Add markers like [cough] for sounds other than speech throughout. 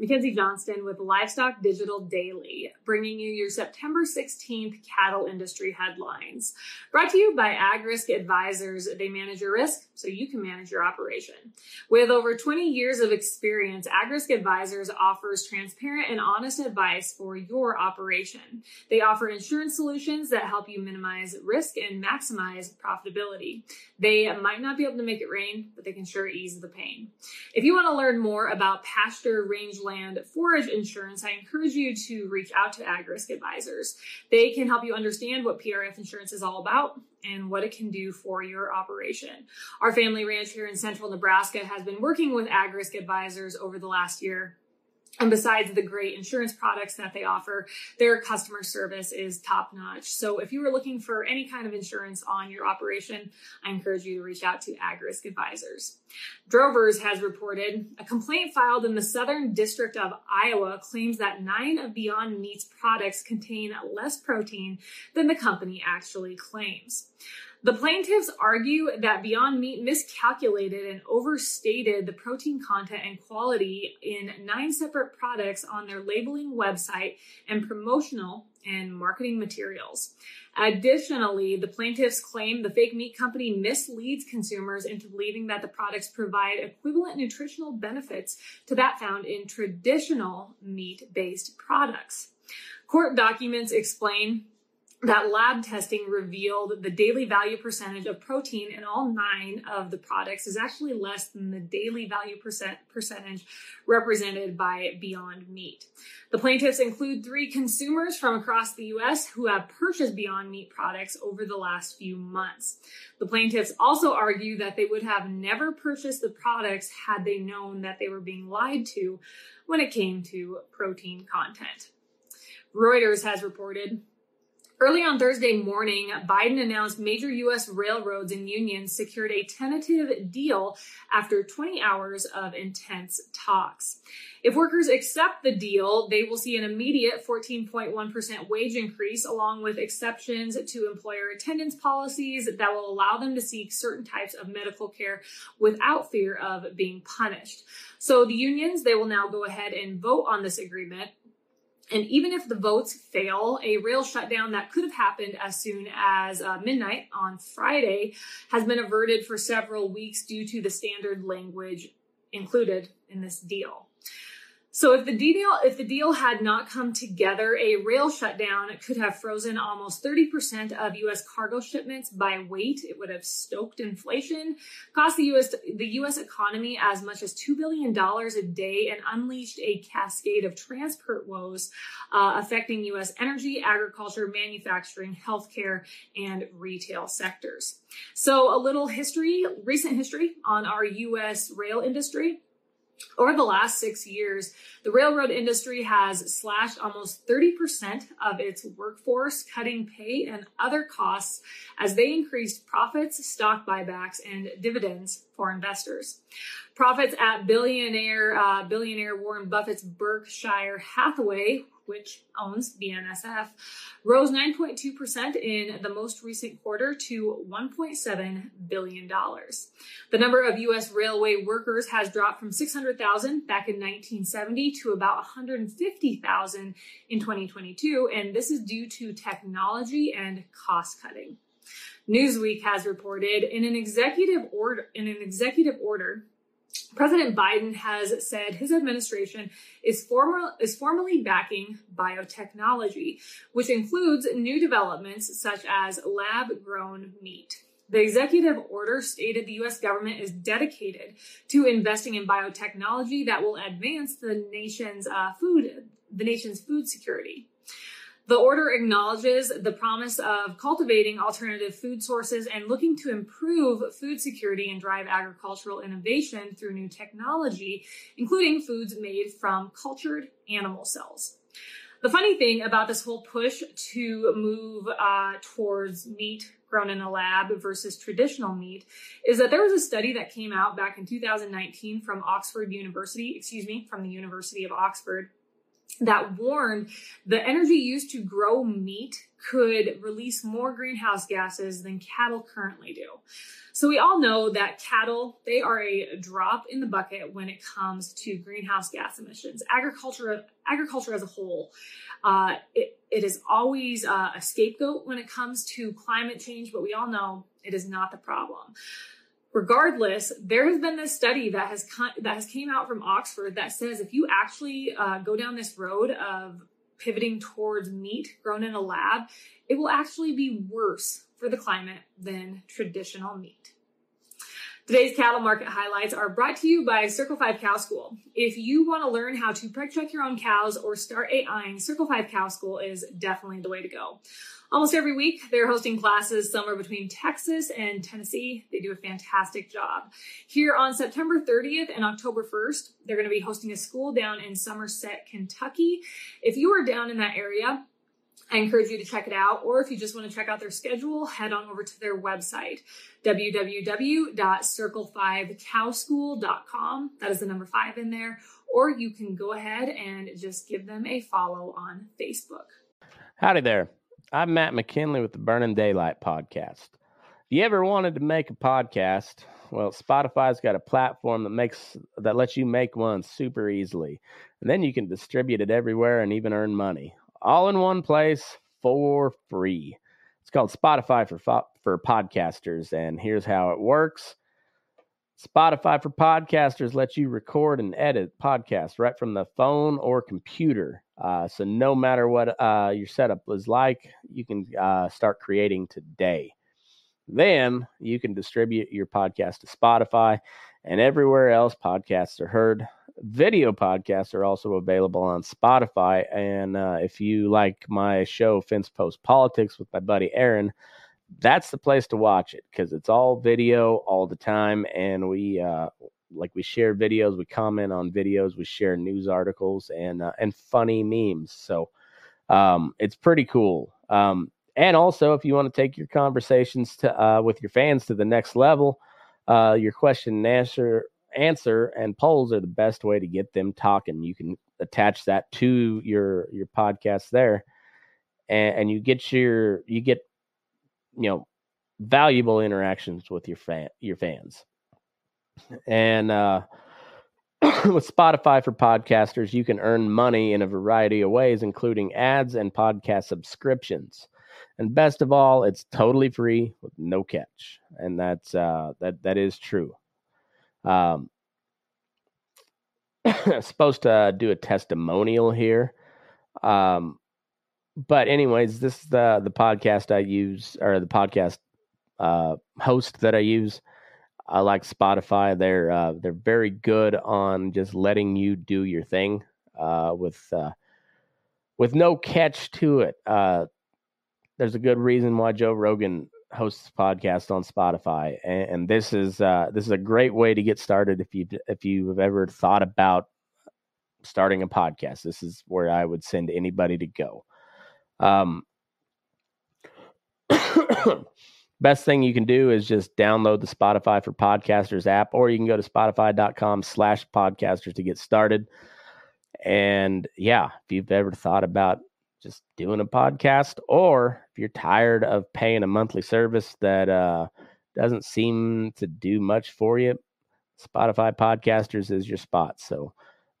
Mackenzie Johnston with Livestock Digital Daily, bringing you your September 16th cattle industry headlines. Brought to you by AgRisk Advisors. They manage your risk so you can manage your operation. With over 20 years of experience, AgRisk Advisors offers transparent and honest advice for your operation. They offer insurance solutions that help you minimize risk and maximize profitability. They might not be able to make it rain, but they can sure ease the pain. If you want to learn more about pasture rangeland forage insurance, I encourage you to reach out to AgRisk Advisors. They can help you understand what PRF insurance is all about and what it can do for your operation. Our family ranch here in central Nebraska has been working with AgRisk Advisors over the last year and besides the great insurance products that they offer, their customer service is top notch. So if you are looking for any kind of insurance on your operation, I encourage you to reach out to AgRisk Advisors. Drovers has reported a complaint filed in the Southern District of Iowa claims that nine of Beyond Meat's products contain less protein than the company actually claims. The plaintiffs argue that Beyond Meat miscalculated and overstated the protein content and quality in nine separate products on their labeling website and promotional and marketing materials. Additionally, the plaintiffs claim the fake meat company misleads consumers into believing that the products provide equivalent nutritional benefits to that found in traditional meat based products. Court documents explain that lab testing revealed the daily value percentage of protein in all nine of the products is actually less than the daily value percent percentage represented by Beyond Meat. The plaintiffs include three consumers from across the U.S. who have purchased Beyond Meat products over the last few months. The plaintiffs also argue that they would have never purchased the products had they known that they were being lied to when it came to protein content. Reuters has reported Early on Thursday morning, Biden announced major U.S. railroads and unions secured a tentative deal after 20 hours of intense talks. If workers accept the deal, they will see an immediate 14.1% wage increase, along with exceptions to employer attendance policies that will allow them to seek certain types of medical care without fear of being punished. So the unions, they will now go ahead and vote on this agreement. And even if the votes fail, a rail shutdown that could have happened as soon as uh, midnight on Friday has been averted for several weeks due to the standard language included in this deal. So if the deal if the deal had not come together, a rail shutdown could have frozen almost 30% of US cargo shipments by weight. It would have stoked inflation, cost the US the US economy as much as 2 billion dollars a day and unleashed a cascade of transport woes uh, affecting US energy, agriculture, manufacturing, healthcare and retail sectors. So a little history, recent history on our US rail industry. Over the last six years, the railroad industry has slashed almost 30% of its workforce, cutting pay and other costs as they increased profits, stock buybacks, and dividends for investors. Profits at billionaire uh, billionaire Warren Buffett's Berkshire Hathaway which owns BNSF, rose 9.2% in the most recent quarter to $1.7 billion. The number of U.S. railway workers has dropped from 600,000 back in 1970 to about 150,000 in 2022, and this is due to technology and cost cutting. Newsweek has reported in an executive order in an executive order President Biden has said his administration is, formal, is formally backing biotechnology, which includes new developments such as lab grown meat. The executive order stated the US government is dedicated to investing in biotechnology that will advance the nation's uh, food, the nation's food security. The order acknowledges the promise of cultivating alternative food sources and looking to improve food security and drive agricultural innovation through new technology, including foods made from cultured animal cells. The funny thing about this whole push to move uh, towards meat grown in a lab versus traditional meat is that there was a study that came out back in 2019 from Oxford University, excuse me, from the University of Oxford that warned the energy used to grow meat could release more greenhouse gases than cattle currently do. So we all know that cattle, they are a drop in the bucket when it comes to greenhouse gas emissions. Agriculture, agriculture as a whole, uh, it, it is always uh, a scapegoat when it comes to climate change, but we all know it is not the problem regardless, there has been this study that has that has came out from Oxford that says if you actually uh, go down this road of pivoting towards meat grown in a lab, it will actually be worse for the climate than traditional meat. Today's cattle market highlights are brought to you by Circle 5 Cow School. If you want to learn how to preg check your own cows or start AIing, Circle 5 Cow School is definitely the way to go. Almost every week, they're hosting classes somewhere between Texas and Tennessee. They do a fantastic job. Here on September 30th and October 1st, they're going to be hosting a school down in Somerset, Kentucky. If you are down in that area, I encourage you to check it out. Or if you just want to check out their schedule, head on over to their website, www.circle5cowschool.com. That is the number five in there. Or you can go ahead and just give them a follow on Facebook. Howdy there. I'm Matt McKinley with the Burning Daylight podcast. If you ever wanted to make a podcast, well, Spotify's got a platform that makes that lets you make one super easily. And then you can distribute it everywhere and even earn money. All in one place for free. It's called Spotify for for podcasters and here's how it works. Spotify for podcasters lets you record and edit podcasts right from the phone or computer. Uh, so no matter what uh, your setup is like, you can uh, start creating today. Then you can distribute your podcast to Spotify and everywhere else podcasts are heard. Video podcasts are also available on Spotify. And uh, if you like my show, Fence Post Politics, with my buddy Aaron, that's the place to watch it because it's all video all the time. And we uh like we share videos we comment on videos we share news articles and uh, and funny memes. So um it's pretty cool. Um and also if you want to take your conversations to uh with your fans to the next level uh your question and answer answer and polls are the best way to get them talking you can attach that to your your podcast there and, and you get your you get you know valuable interactions with your fan your fans and uh [clears throat] with Spotify for podcasters, you can earn money in a variety of ways, including ads and podcast subscriptions. And best of all, it's totally free with no catch, and that's uh, that that is true. Um, [laughs] supposed to do a testimonial here, um, but anyways, this is the the podcast I use or the podcast uh, host that I use. I like Spotify. They're uh, they're very good on just letting you do your thing uh, with uh, with no catch to it. Uh, there's a good reason why Joe Rogan hosts podcast on Spotify, and, and this is uh, this is a great way to get started if you if you've ever thought about starting a podcast. This is where I would send anybody to go. Um, [coughs] best thing you can do is just download the Spotify for Podcasters app, or you can go to spotify.com slash podcasters to get started. And yeah, if you've ever thought about just doing a podcast, or if you're tired of paying a monthly service that uh, doesn't seem to do much for you, Spotify Podcasters is your spot. So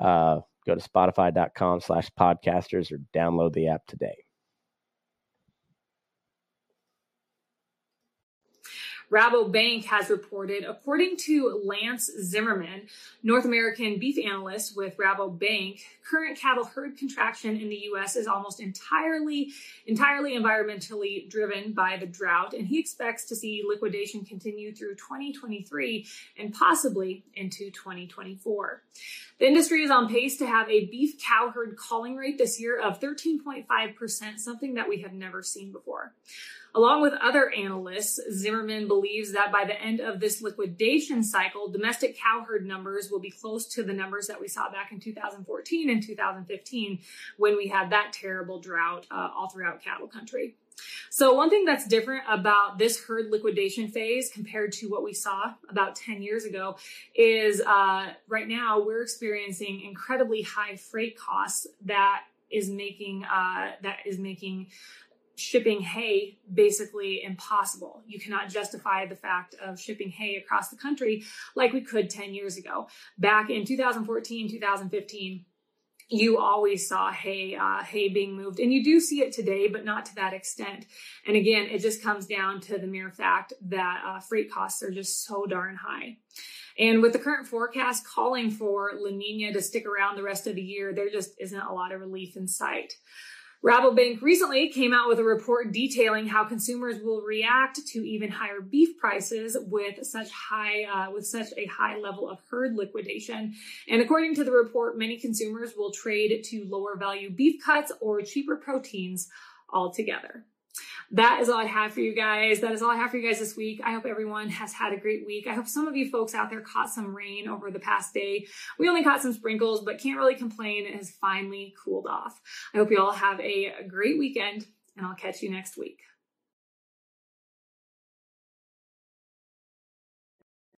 uh, go to spotify.com slash podcasters or download the app today. Rabobank has reported, according to Lance Zimmerman, North American beef analyst with Rabobank, current cattle herd contraction in the U.S. is almost entirely, entirely environmentally driven by the drought, and he expects to see liquidation continue through 2023 and possibly into 2024. The industry is on pace to have a beef cow herd culling rate this year of 13.5%, something that we have never seen before. Along with other analysts, Zimmerman believes that by the end of this liquidation cycle, domestic cow herd numbers will be close to the numbers that we saw back in 2014 and 2015 when we had that terrible drought uh, all throughout cattle country. So one thing that's different about this herd liquidation phase compared to what we saw about 10 years ago is uh, right now we're experiencing incredibly high freight costs that is making uh, that is making shipping hay basically impossible. You cannot justify the fact of shipping hay across the country like we could 10 years ago. Back in 2014, 2015, you always saw hay uh, hay being moved and you do see it today but not to that extent and again it just comes down to the mere fact that uh, freight costs are just so darn high and with the current forecast calling for la nina to stick around the rest of the year there just isn't a lot of relief in sight Rabobank recently came out with a report detailing how consumers will react to even higher beef prices with such high uh, with such a high level of herd liquidation. And according to the report, many consumers will trade to lower value beef cuts or cheaper proteins altogether that is all I have for you guys. That is all I have for you guys this week. I hope everyone has had a great week. I hope some of you folks out there caught some rain over the past day. We only caught some sprinkles, but can't really complain. It has finally cooled off. I hope you all have a great weekend and I'll catch you next week.